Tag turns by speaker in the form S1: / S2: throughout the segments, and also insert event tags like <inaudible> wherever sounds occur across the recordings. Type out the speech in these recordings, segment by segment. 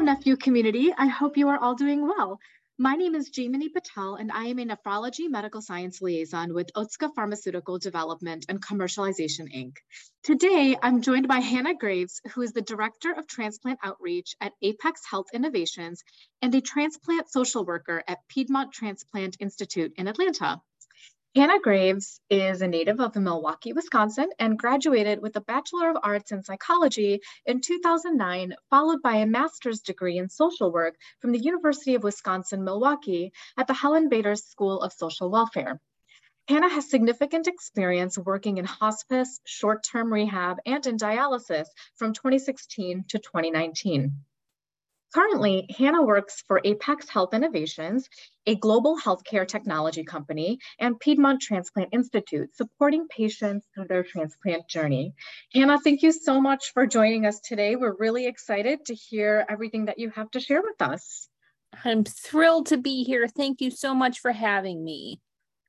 S1: NephU community. I hope you are all doing well. My name is Jaimini Patel, and I am a nephrology medical science liaison with Otsuka Pharmaceutical Development and Commercialization, Inc. Today, I'm joined by Hannah Graves, who is the Director of Transplant Outreach at Apex Health Innovations and a transplant social worker at Piedmont Transplant Institute in Atlanta. Hannah Graves is a native of Milwaukee, Wisconsin, and graduated with a Bachelor of Arts in Psychology in 2009, followed by a master's degree in social work from the University of Wisconsin-Milwaukee at the Helen Bader School of Social Welfare. Hannah has significant experience working in hospice, short-term rehab, and in dialysis from 2016 to 2019. Currently, Hannah works for Apex Health Innovations, a global healthcare technology company, and Piedmont Transplant Institute, supporting patients through their transplant journey. Hannah, thank you so much for joining us today. We're really excited to hear everything that you have to share with us.
S2: I'm thrilled to be here. Thank you so much for having me.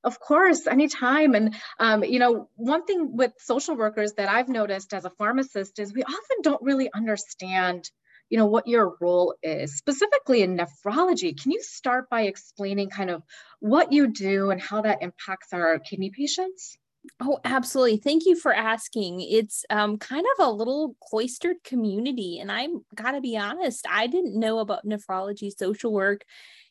S1: Of course, anytime. And, um, you know, one thing with social workers that I've noticed as a pharmacist is we often don't really understand you know, what your role is, specifically in nephrology. Can you start by explaining kind of what you do and how that impacts our kidney patients?
S2: Oh, absolutely. Thank you for asking. It's um, kind of a little cloistered community. And I'm got to be honest, I didn't know about nephrology social work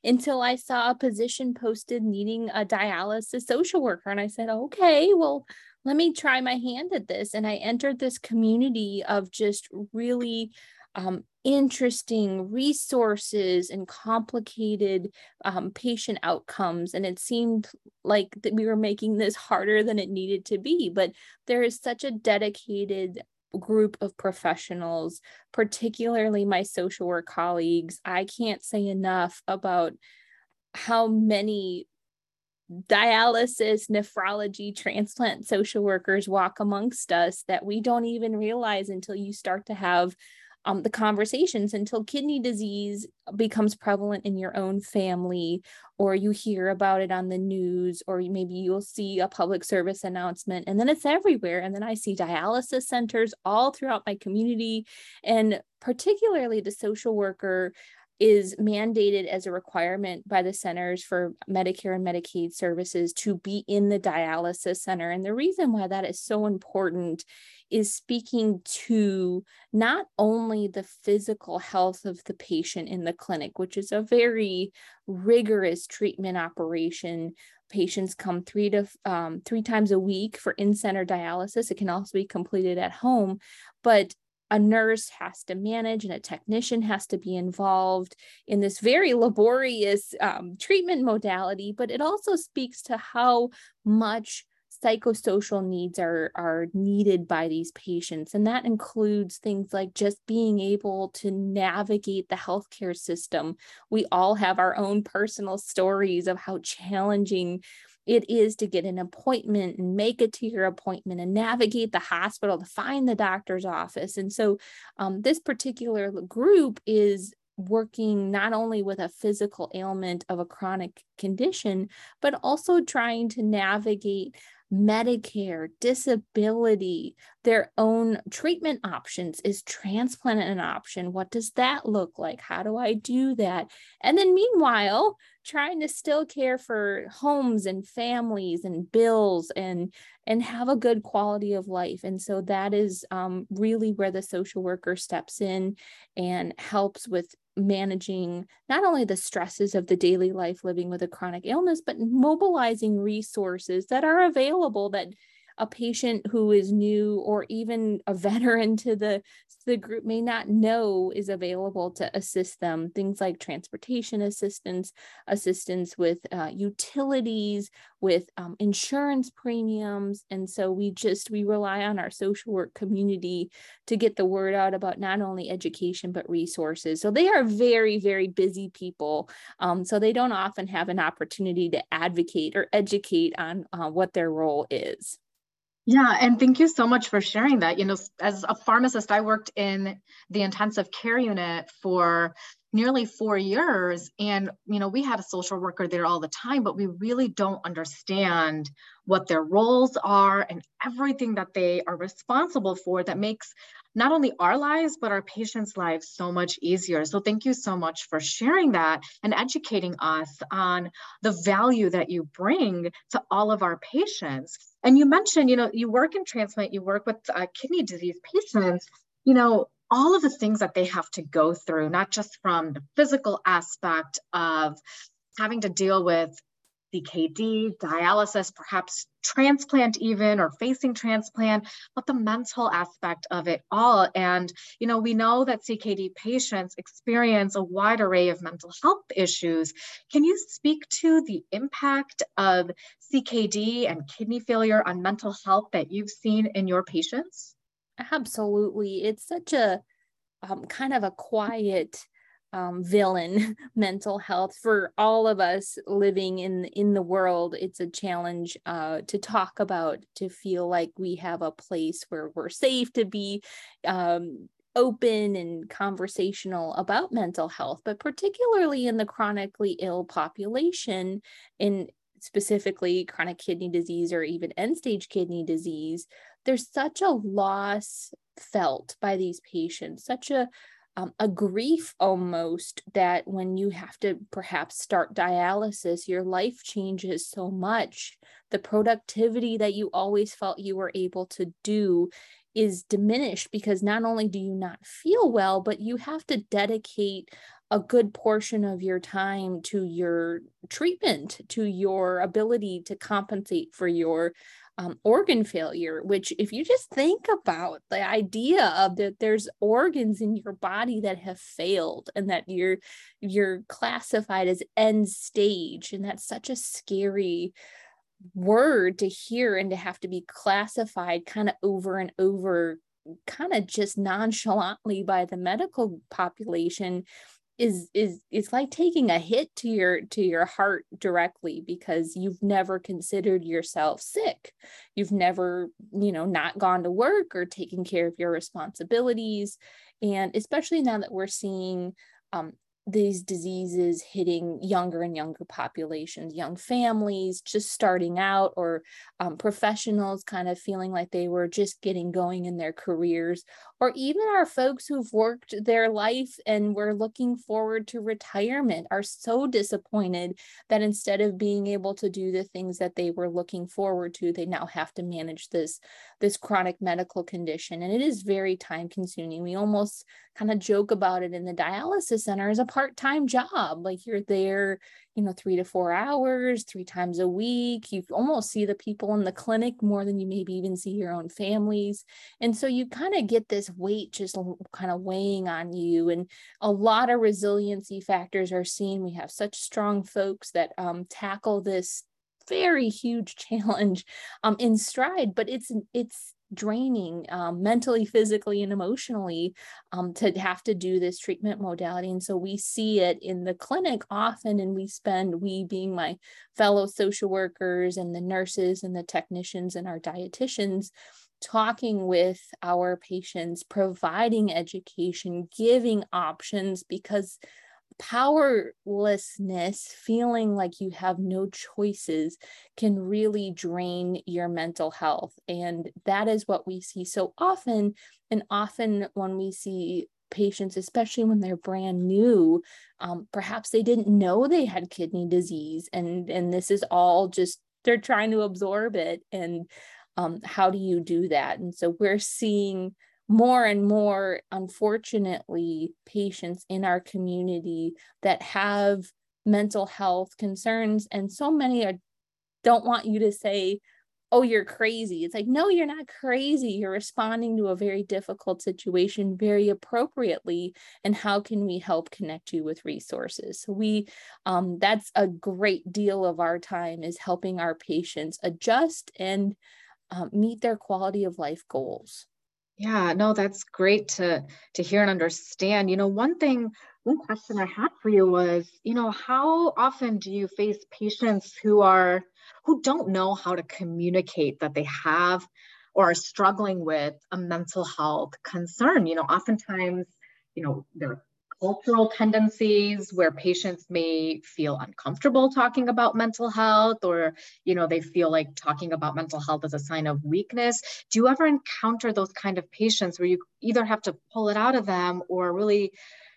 S2: until I saw a position posted needing a dialysis social worker. And I said, okay, well, let me try my hand at this. And I entered this community of just really um, interesting resources and complicated um, patient outcomes. And it seemed like that we were making this harder than it needed to be. But there is such a dedicated group of professionals, particularly my social work colleagues. I can't say enough about how many dialysis, nephrology, transplant social workers walk amongst us that we don't even realize until you start to have um, the conversations until kidney disease becomes prevalent in your own family or you hear about it on the news or maybe you'll see a public service announcement and then it's everywhere and then i see dialysis centers all throughout my community and particularly the social worker is mandated as a requirement by the Centers for Medicare and Medicaid Services to be in the dialysis center. And the reason why that is so important is speaking to not only the physical health of the patient in the clinic, which is a very rigorous treatment operation. Patients come three to um, three times a week for in-center dialysis. It can also be completed at home, but a nurse has to manage and a technician has to be involved in this very laborious um, treatment modality, but it also speaks to how much psychosocial needs are are needed by these patients. And that includes things like just being able to navigate the healthcare system. We all have our own personal stories of how challenging it is to get an appointment and make it to your appointment and navigate the hospital to find the doctor's office and so um, this particular group is working not only with a physical ailment of a chronic condition, but also trying to navigate Medicare, disability, their own treatment options. Is transplant an option? What does that look like? How do I do that? And then, meanwhile, trying to still care for homes and families and bills and and have a good quality of life. And so that is um, really where the social worker steps in and helps with managing not only the stresses of the daily life living with a chronic illness, but mobilizing resources that are available that a patient who is new or even a <laughs> veteran to the the group may not know is available to assist them. Things like transportation assistance assistance with uh, utilities with um, insurance premiums. And so we just we rely on our social work community to get the word out about not only education but resources. So they are very very busy people. Um, so they don't often have an opportunity to advocate or educate on uh, what their role is
S1: yeah, and thank you so much for sharing that. You know, as a pharmacist, I worked in the intensive care unit for nearly four years. And, you know, we had a social worker there all the time, but we really don't understand what their roles are and everything that they are responsible for that makes not only our lives, but our patients' lives so much easier. So thank you so much for sharing that and educating us on the value that you bring to all of our patients. And you mentioned, you know, you work in transplant, you work with uh, kidney disease patients, you know, all of the things that they have to go through, not just from the physical aspect of having to deal with CKD, dialysis, perhaps transplant even or facing transplant, but the mental aspect of it all. And, you know, we know that CKD patients experience a wide array of mental health issues. Can you speak to the impact of CKD and kidney failure on mental health that you've seen in your patients?
S2: Absolutely. It's such a um, kind of a quiet um, villain <laughs> mental health for all of us living in in the world it's a challenge uh, to talk about to feel like we have a place where we're safe to be um, open and conversational about mental health but particularly in the chronically ill population in specifically chronic kidney disease or even end stage kidney disease there's such a loss felt by these patients such a um, a grief almost that when you have to perhaps start dialysis, your life changes so much. The productivity that you always felt you were able to do is diminished because not only do you not feel well, but you have to dedicate a good portion of your time to your treatment, to your ability to compensate for your um, organ failure, which, if you just think about the idea of that, there's organs in your body that have failed and that you're you're classified as end stage, and that's such a scary word to hear and to have to be classified kind of over and over kind of just nonchalantly by the medical population is is it's like taking a hit to your to your heart directly because you've never considered yourself sick. You've never you know not gone to work or taken care of your responsibilities. And especially now that we're seeing um, these diseases hitting younger and younger populations, young families just starting out, or um, professionals kind of feeling like they were just getting going in their careers, or even our folks who've worked their life and were looking forward to retirement are so disappointed that instead of being able to do the things that they were looking forward to, they now have to manage this, this chronic medical condition. And it is very time consuming. We almost kind of joke about it in the dialysis center as a part-time job. Like you're there you know, three to four hours, three times a week. You almost see the people in the clinic more than you maybe even see your own families. And so you kind of get this weight just kind of weighing on you. And a lot of resiliency factors are seen. We have such strong folks that um, tackle this very huge <laughs> challenge um, in stride, but it's it's draining um, mentally, physically, and emotionally um, to have to do this treatment modality. And so we see it in the clinic often, and we spend, we being my fellow social workers and the nurses and the technicians and our dietitians, talking with our patients, providing education, giving options because powerlessness, feeling like you have no choices, can really drain your mental health. And that is what we see so often. And often when we see patients, especially when they're brand new, um, perhaps they didn't know they had kidney disease, and and this is all just they're trying to absorb it. And um, how do you do that? And so we're seeing more and more, unfortunately, patients in our community that have mental health concerns. And so many are, don't want you to say, oh, you're crazy. It's like, no, you're not crazy. You're responding to a very difficult situation very appropriately. And how can we help connect you with resources? So we, um, that's a great deal of our time is helping our patients adjust and um, meet their quality of life goals.
S1: Yeah, no, that's great to to hear and understand. You know, one thing, one question I had for you was, you know, how often do you face patients who are who don't know how to communicate that they have or are struggling with a mental health concern? You know, oftentimes, you know, they're cultural tendencies where patients may feel uncomfortable talking about mental health or you know they feel like talking about mental health is a sign of weakness. Do you ever encounter those kind of patients where you either have to pull it out of them or really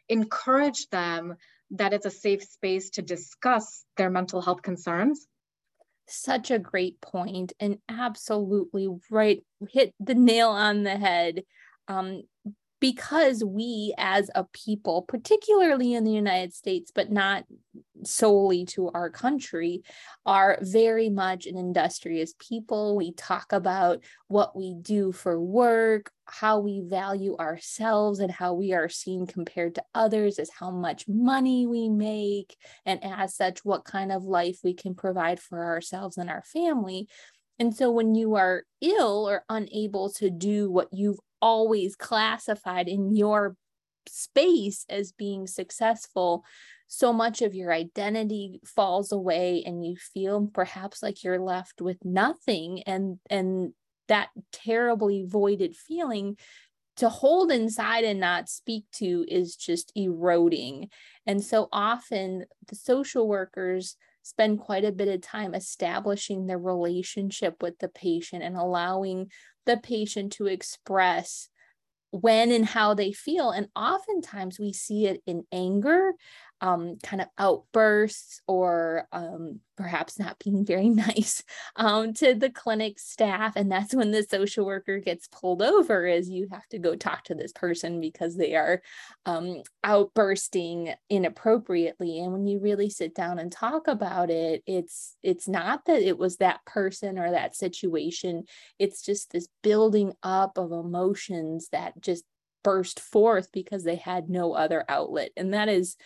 S1: encourage them that it's a safe space to discuss their mental health concerns?
S2: Such a great point and absolutely right hit the nail on the head. Um, because we as a people, particularly in the United States, but not solely to our country, are very much an industrious people. We talk about what we do for work, how we value ourselves, and how we are seen compared to others, as how much money we make, and as such, what kind of life we can provide for ourselves and our family. And so when you are ill or unable to do what you've always classified in your space as being successful, so much of your identity falls away and you feel perhaps like you're left with nothing and and that terribly voided feeling to hold inside and not speak to is just eroding. And so often the social workers spend quite a bit of time establishing the relationship with the patient and allowing the patient to express when and how they feel. And oftentimes we see it in anger um, kind of outbursts or um, perhaps not being very <laughs> nice um, to the clinic staff. And that's when the social worker gets pulled over is you have to go talk to this person because they are um, outbursting inappropriately. And when you really sit down and talk about it it's it's not that it was that person or that situation. It's just this building up of emotions that just burst forth because they had no other outlet. And that is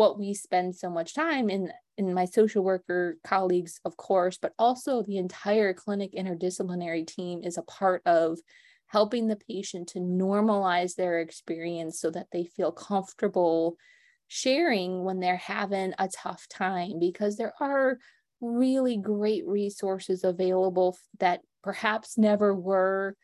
S2: what we spend so much time in in my social worker colleagues of course but also the entire clinic interdisciplinary team is a part of helping the patient to normalize their experience so that they feel comfortable sharing when they're having a tough time because there are really great resources available that perhaps never were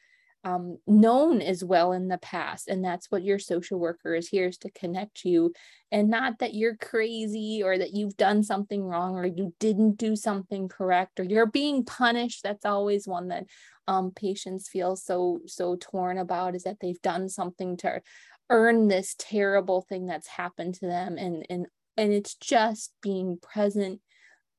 S2: um, known as well in the past. And that's what your social worker is here is to connect you and not that you're crazy or that you've done something wrong or you didn't do something correct or you're being punished. That's always one that um, patients feel so, so torn about is that they've done something to earn this terrible thing that's happened to them. And, and, and it's just being present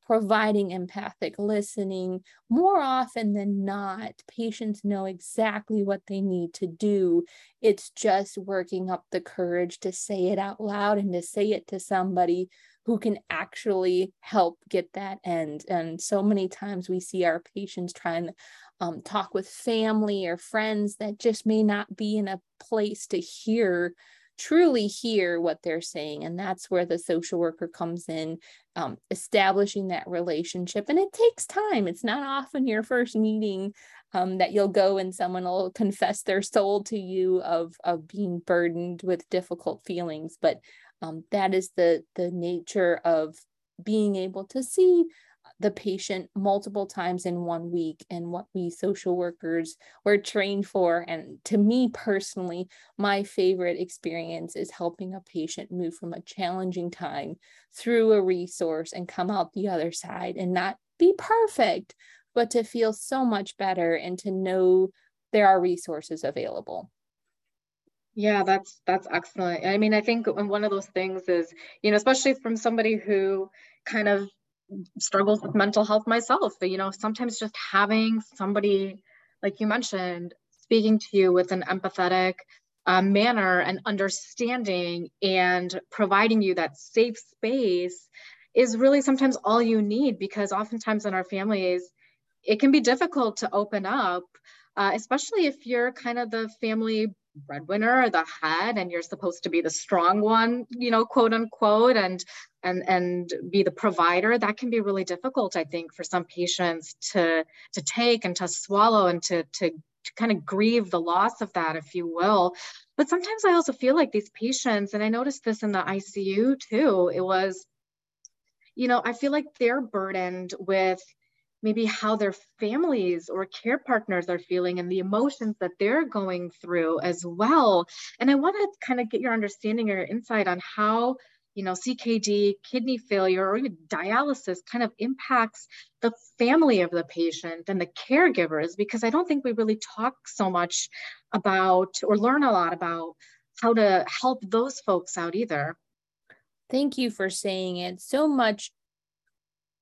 S2: providing empathic listening, more often than not, patients know exactly what they need to do. It's just working up the courage to say it out loud and to say it to somebody who can actually help get that end. And so many times we see our patients trying to um, talk with family or friends that just may not be in a place to hear truly hear what they're saying. And that's where the social worker comes in, um, establishing that relationship. And it takes time. It's not often your first meeting um, that you'll go and someone will confess their soul to you of, of being burdened with difficult feelings. But um, that is the, the nature of being able to see the patient multiple times in one week and what we social workers were trained for. And to me personally, my favorite experience is helping a patient move from a challenging time through a resource and come out the other side and not be perfect, but to feel so much better and to know there are resources available.
S1: Yeah, that's that's excellent. I mean, I think one of those things is, you know, especially from somebody who kind of struggles with mental health myself. But, you know, sometimes just having somebody, like you mentioned, speaking to you with an empathetic uh, manner and understanding and providing you that safe space is really sometimes all you need because oftentimes in our families, it can be difficult to open up, uh, especially if you're kind of the family breadwinner or the head and you're supposed to be the strong one you know quote unquote and and and be the provider that can be really difficult i think for some patients to to take and to swallow and to to, to kind of grieve the loss of that if you will. But sometimes i also feel like these patients and i noticed this in the icu too it was you know i feel like they're burdened with maybe how their families or care partners are feeling and the emotions that they're going through as well. And I want to kind of get your understanding or insight on how you know, CKD, kidney failure, or even dialysis kind of impacts the family of the patient and the caregivers, because I don't think we really talk so much about or learn a lot about how to help those folks out either.
S2: Thank you for saying it. So much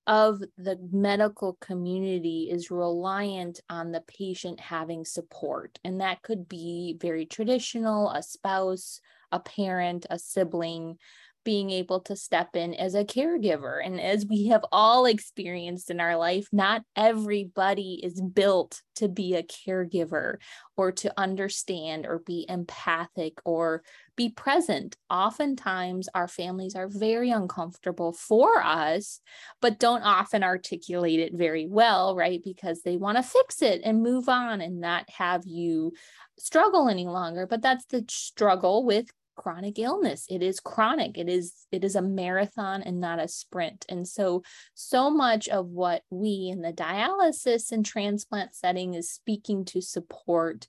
S2: of the medical community is reliant on the patient having support. And that could be very traditional a spouse, a parent, a sibling being able to step in as a caregiver. And as we have all experienced in our life, not everybody is built to be a caregiver or to understand or be empathic or be present. Oftentimes, our families are very uncomfortable for us, but don't often articulate it very well, right? Because they want to fix it and move on and not have you struggle any longer. But that's the struggle with chronic illness. It is chronic. It is it is a marathon and not a sprint. And so so much of what we in the dialysis and transplant setting is speaking to support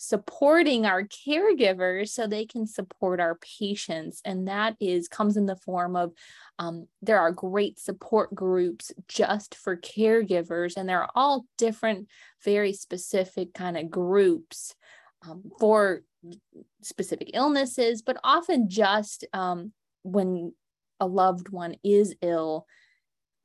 S2: supporting our caregivers so they can support our patients. And that is comes in the form of um, there are great support groups just for caregivers and they're all different very specific kind of groups um, for specific illnesses, but often just um, when a loved one is ill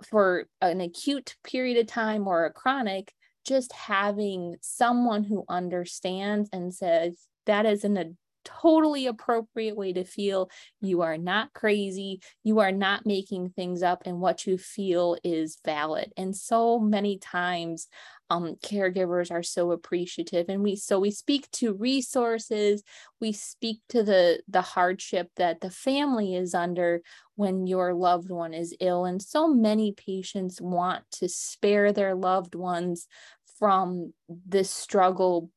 S2: for an acute period of time or a chronic, just having someone who understands and says, that is an totally appropriate way to feel. You are not crazy. You are not making things up, and what you feel is valid. And so many times, um, caregivers are so appreciative, and we so we speak to resources. We speak to the the hardship that the family is under when your loved one is ill, and so many patients want to spare their loved ones from this struggle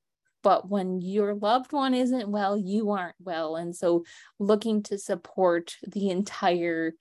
S2: but when your loved one isn't well you aren't well. And so looking to support the entire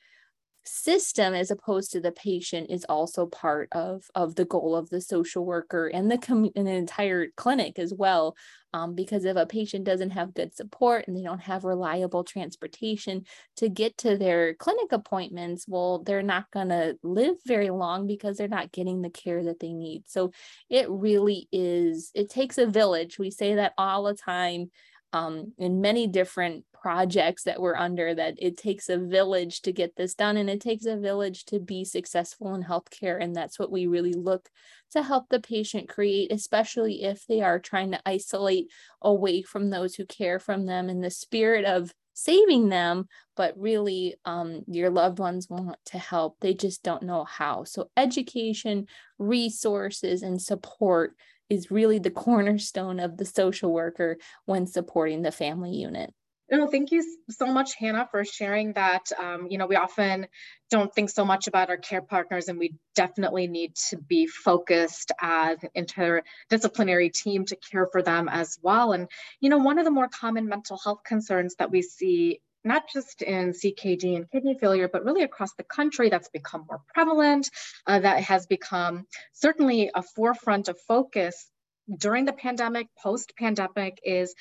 S2: system as opposed to the patient is also part of of the goal of the social worker and the com- and the entire clinic as well um, because if a patient doesn't have good support and they don't have reliable transportation to get to their clinic appointments well they're not going to live very long because they're not getting the care that they need. So it really is it takes a village. We say that all the time um, in many different projects that we're under that it takes a village to get this done and it takes a village to be successful in healthcare and that's what we really look to help the patient create especially if they are trying to isolate away from those who care from them in the spirit of saving them but really um, your loved ones want to help they just don't know how so education resources and support is really the <laughs> cornerstone of the social worker when supporting the family unit.
S1: No, thank you so much, Hannah, for sharing that. Um, you know, we often don't think so much about our care partners, and we definitely need to be focused as an interdisciplinary team to care for them as well. And, you know, one of the more common mental health concerns that we see not just in CKD and kidney failure, but really across the country that's become more prevalent, uh, that has become certainly a forefront of focus during the pandemic, post pandemic, is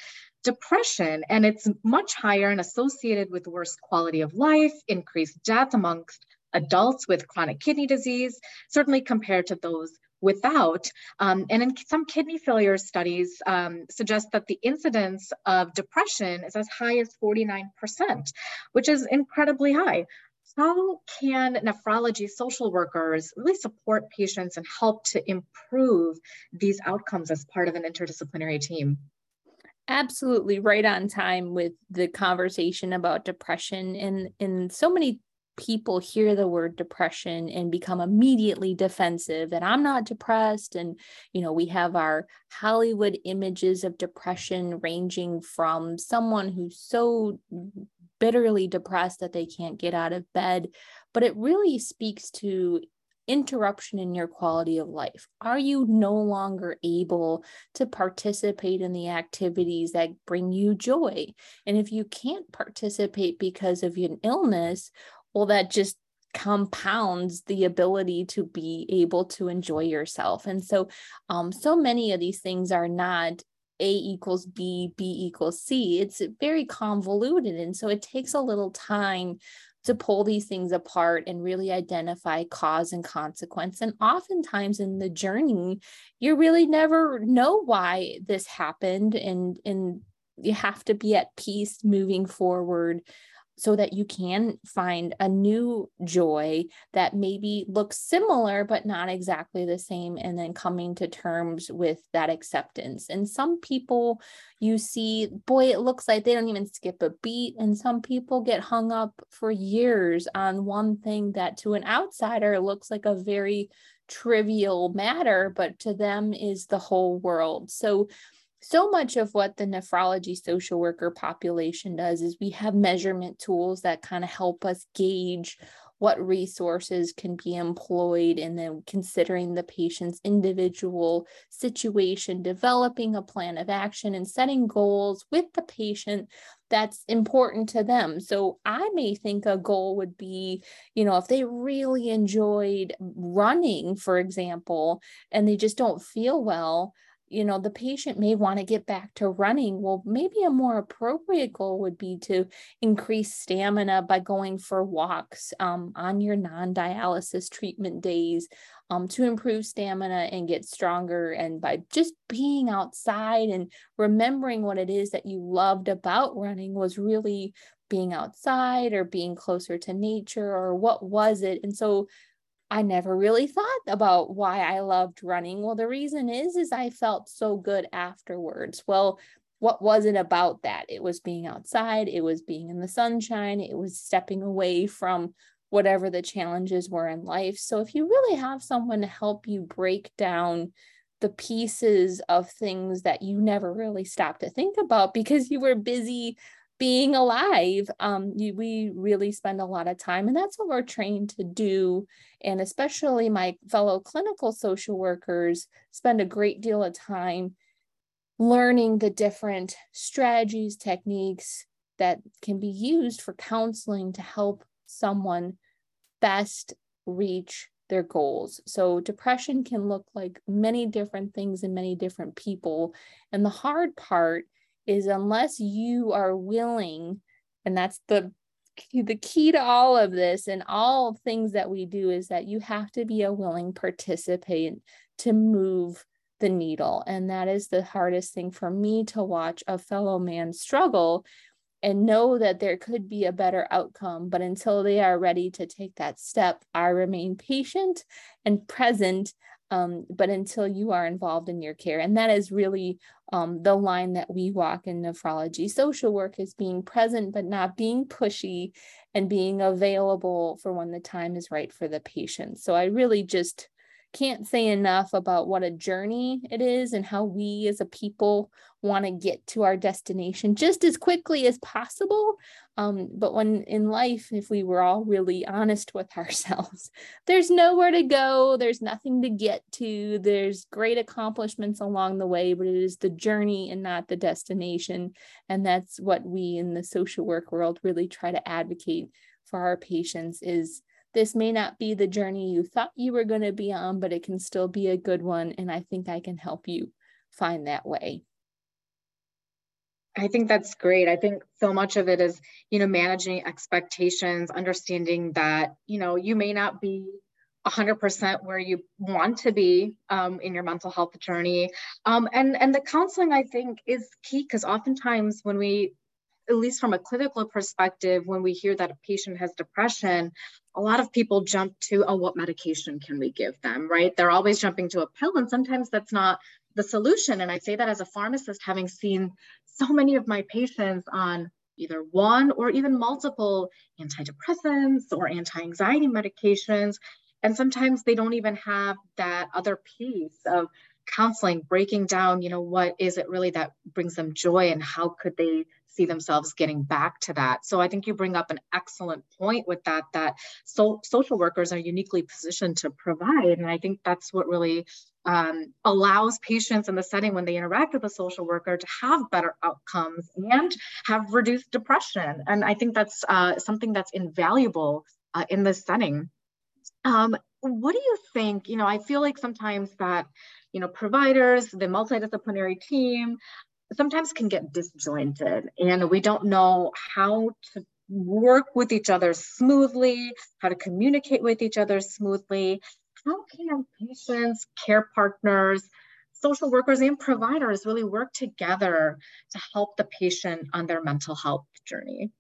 S1: depression. And it's much higher and associated with worse quality of life, increased death amongst adults with chronic kidney disease, certainly compared to those without. Um, and in some kidney failure studies um, suggest that the incidence of depression is as high as 49%, which is incredibly high. How can nephrology social workers really support patients and help to improve these outcomes as part of an interdisciplinary team?
S2: absolutely right on time with the conversation about depression and in so many people hear the word depression and become immediately defensive that I'm not depressed. And, you know, we have our Hollywood images of depression ranging from someone who's so bitterly depressed that they can't get out of bed. But it really speaks to interruption in your quality of life? Are you no longer able to participate in the activities that bring you joy? And if you can't participate because of an illness, well, that just compounds the ability to be able to enjoy yourself. And so, um, so many of these things are not a equals B, B equals C. It's very convoluted. And so it takes a little time to pull these things apart and really identify cause and consequence. And oftentimes in the journey, you really never know why this happened. And, and you have to be at peace moving forward so that you can find a new joy that maybe looks similar but not exactly the same and then coming to terms with that acceptance. And some people you see boy it looks like they don't even skip a beat. And some people get hung up for years on one thing that to an outsider looks like a very trivial matter but to them is the whole world. So so much of what the nephrology social worker population does is we have measurement tools that kind of help us gauge what resources can be employed and then considering the patient's individual situation developing a plan of action and setting goals with the patient that's important to them. So i may think a goal would be you know if they really enjoyed running for example and they just don't feel well you know the patient may want to get back to running. Well maybe a more appropriate goal would be to increase stamina by going for walks um, on your non-dialysis treatment days um, to improve stamina and get stronger and by just being outside and remembering what it is that you loved about running was really being outside or being closer to nature or what was it. And so I never really thought about why I loved running. Well, the reason is is I felt so good afterwards. Well, what was it about that? It was being outside, it was being in the sunshine, it was stepping away from whatever the challenges were in life. So if you really have someone to help you break down the pieces of things that you never really stopped to think about because you were busy being alive um, you, we really spend a lot of time and that's what we're trained to do and especially my fellow clinical social workers spend a great deal of time learning the different strategies techniques that can be used for counseling to help someone best reach their goals. So, depression can look like many different things in many different people. And the hard part is unless you are willing, and that's the the key to all of this and all things that we do is that you have to be a willing participant to move the needle. And that is the hardest thing for me to watch a fellow man struggle and know that there could be a better outcome. But until they are ready to take that step, I remain patient and present um, but until you are involved in your care. And that is really um, the line that we walk in nephrology. Social work is being present, but not being pushy and being available for when the time is right for the patient. So I really just can't say enough about what a journey it is and how we as a people want to get to our destination just as quickly as possible. Um, but when in life, if we were all really honest with <laughs> ourselves, there's nowhere to go, there's nothing to get to, there's great accomplishments along the way, but it is the journey and not the destination. And that's what we in the social work world really try to advocate for our patients is this may not be the journey you thought you were going to be on, but it can still be a good one. And I think I can help you find that way.
S1: I think that's great. I think so much of it is, you know, managing expectations, understanding that, you know, you may not be 100% where you want to be um, in your mental health journey. Um, and, and the counseling, I think, is key because oftentimes when we, at least from a clinical perspective, when we hear that a patient has depression, a lot of people jump to, oh, what medication can we give them, right? They're always jumping to a pill, and sometimes that's not the solution. And I say that as a pharmacist, having seen so many of my patients on either one or even multiple antidepressants or anti anxiety medications. And sometimes they don't even have that other piece of counseling, breaking down, you know, what is it really that brings them joy and how could they see themselves getting back to that. So I think you bring up an excellent point with that, that so, social workers are uniquely positioned to provide. And I think that's what really um, allows patients in the setting when they interact with a social worker to have better outcomes and have reduced depression. And I think that's uh, something that's invaluable uh, in this setting. Um, what do you think? You know, I feel like sometimes that, you know, providers, the multidisciplinary team, sometimes can get disjointed and we don't know how to work with each other smoothly, how to communicate with each other smoothly. How can patients, care partners, social workers, and providers really work together to help the patient on their mental health journey?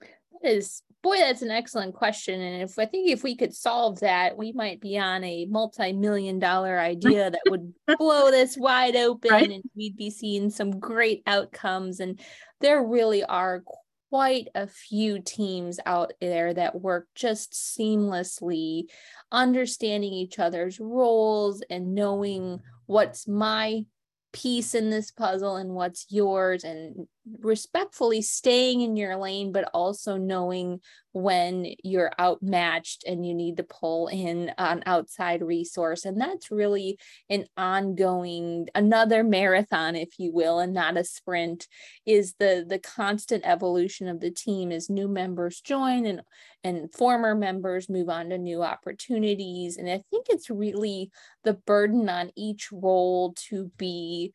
S2: That is boy that's an excellent question and if i think if we could solve that we might be on a multi-million dollar idea that <laughs> would blow this wide open right? and we'd be seeing some great outcomes and there really are quite a few teams out there that work just seamlessly understanding each other's roles and knowing what's my piece in this puzzle and what's yours and respectfully staying in your lane but also knowing when you're outmatched and you need to pull in an outside resource. And that's really an ongoing another marathon if you will and not a sprint is the the constant evolution of the team as new members join and and former members move on to new opportunities. And i think it's really the burden on each role to be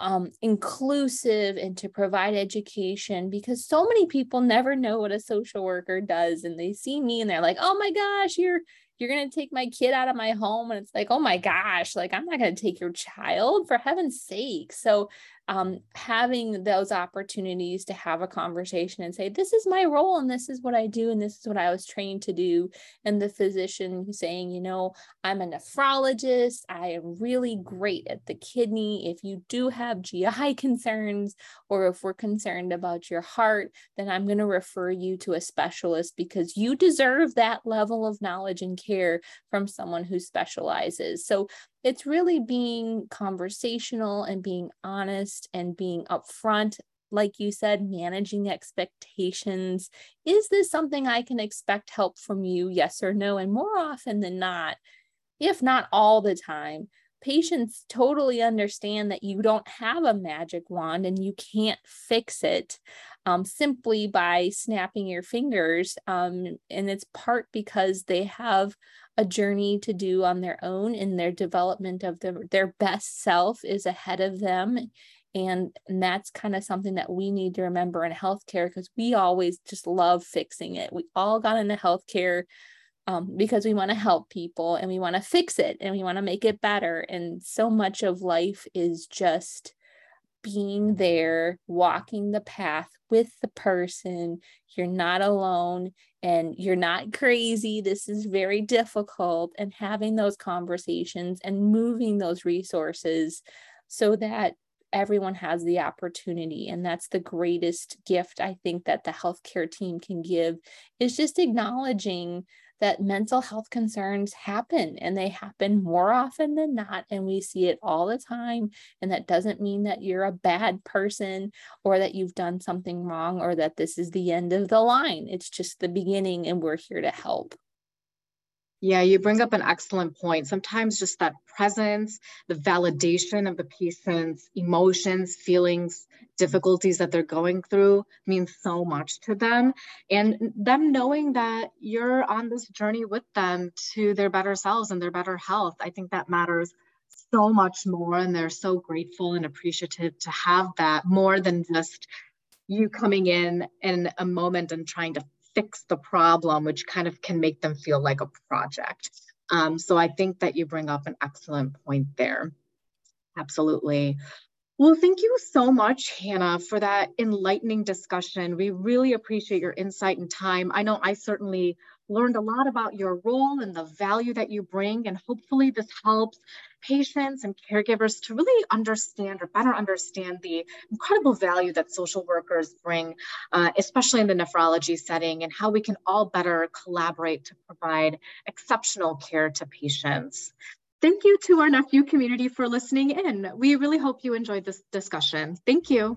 S2: um, inclusive and to provide education because so many people never know what a social worker does and they see me and they're like oh my gosh you're you're going to take my kid out of my home and it's like oh my gosh like i'm not going to take your child for heaven's sake. So um, having those opportunities to have a conversation and say, This is my role, and this is what I do, and this is what I was trained to do. And the physician saying, You know, I'm a nephrologist, I am really great at the kidney. If you do have GI <laughs> concerns, or if we're concerned about your heart, then I'm going to refer you to a specialist because you deserve that level of knowledge and care from someone who specializes. So it's really being conversational and being honest and being upfront like you said, managing expectations. Is this something I can expect help from you? Yes or no? And more often than not, if not all the time, patients totally understand that you don't have a magic wand and you can't fix it um, simply by snapping your fingers. Um, and it's part because they have a journey to do on their own and their development of their, their best self is ahead of them and, and that's kind of something that we need to remember in healthcare because we always just love fixing it we all got into healthcare um, because we want to help people and we want to fix it and we want to make it better and so much of life is just being there, walking the path with the person. You're not alone and you're not crazy. This is very difficult. And having those conversations and moving those resources so that everyone has the opportunity and that's the greatest gift i think that the healthcare team can give is just acknowledging that mental health concerns happen and they happen more often than not. And we see it all the time. And that doesn't mean that you're a bad person or that you've done something wrong or that this is the end of the line. It's just the beginning, and we're here to help.
S1: Yeah, you bring up an excellent point. Sometimes just that presence, the validation of the patient's emotions, feelings, difficulties that they're going through means so much to them. And them knowing that you're on this journey with them to their better selves and their better health, I think that matters so much more. And they're so grateful and appreciative to have that more than just you coming in in a moment and trying to fix the problem, which kind of can make them feel like a project. Um, so I think that you bring up an excellent point there. Absolutely. Well, thank you so much, Hannah, for that enlightening discussion. We really appreciate your insight and time. I know I certainly learned a lot about your role and the value that you bring, and hopefully this helps patients and caregivers to really understand or better understand the incredible value that social workers bring, uh, especially in the nephrology setting, and how we can all better collaborate to provide exceptional care to patients. Thank you to our NephU community for listening in. We really hope you enjoyed this discussion. Thank you.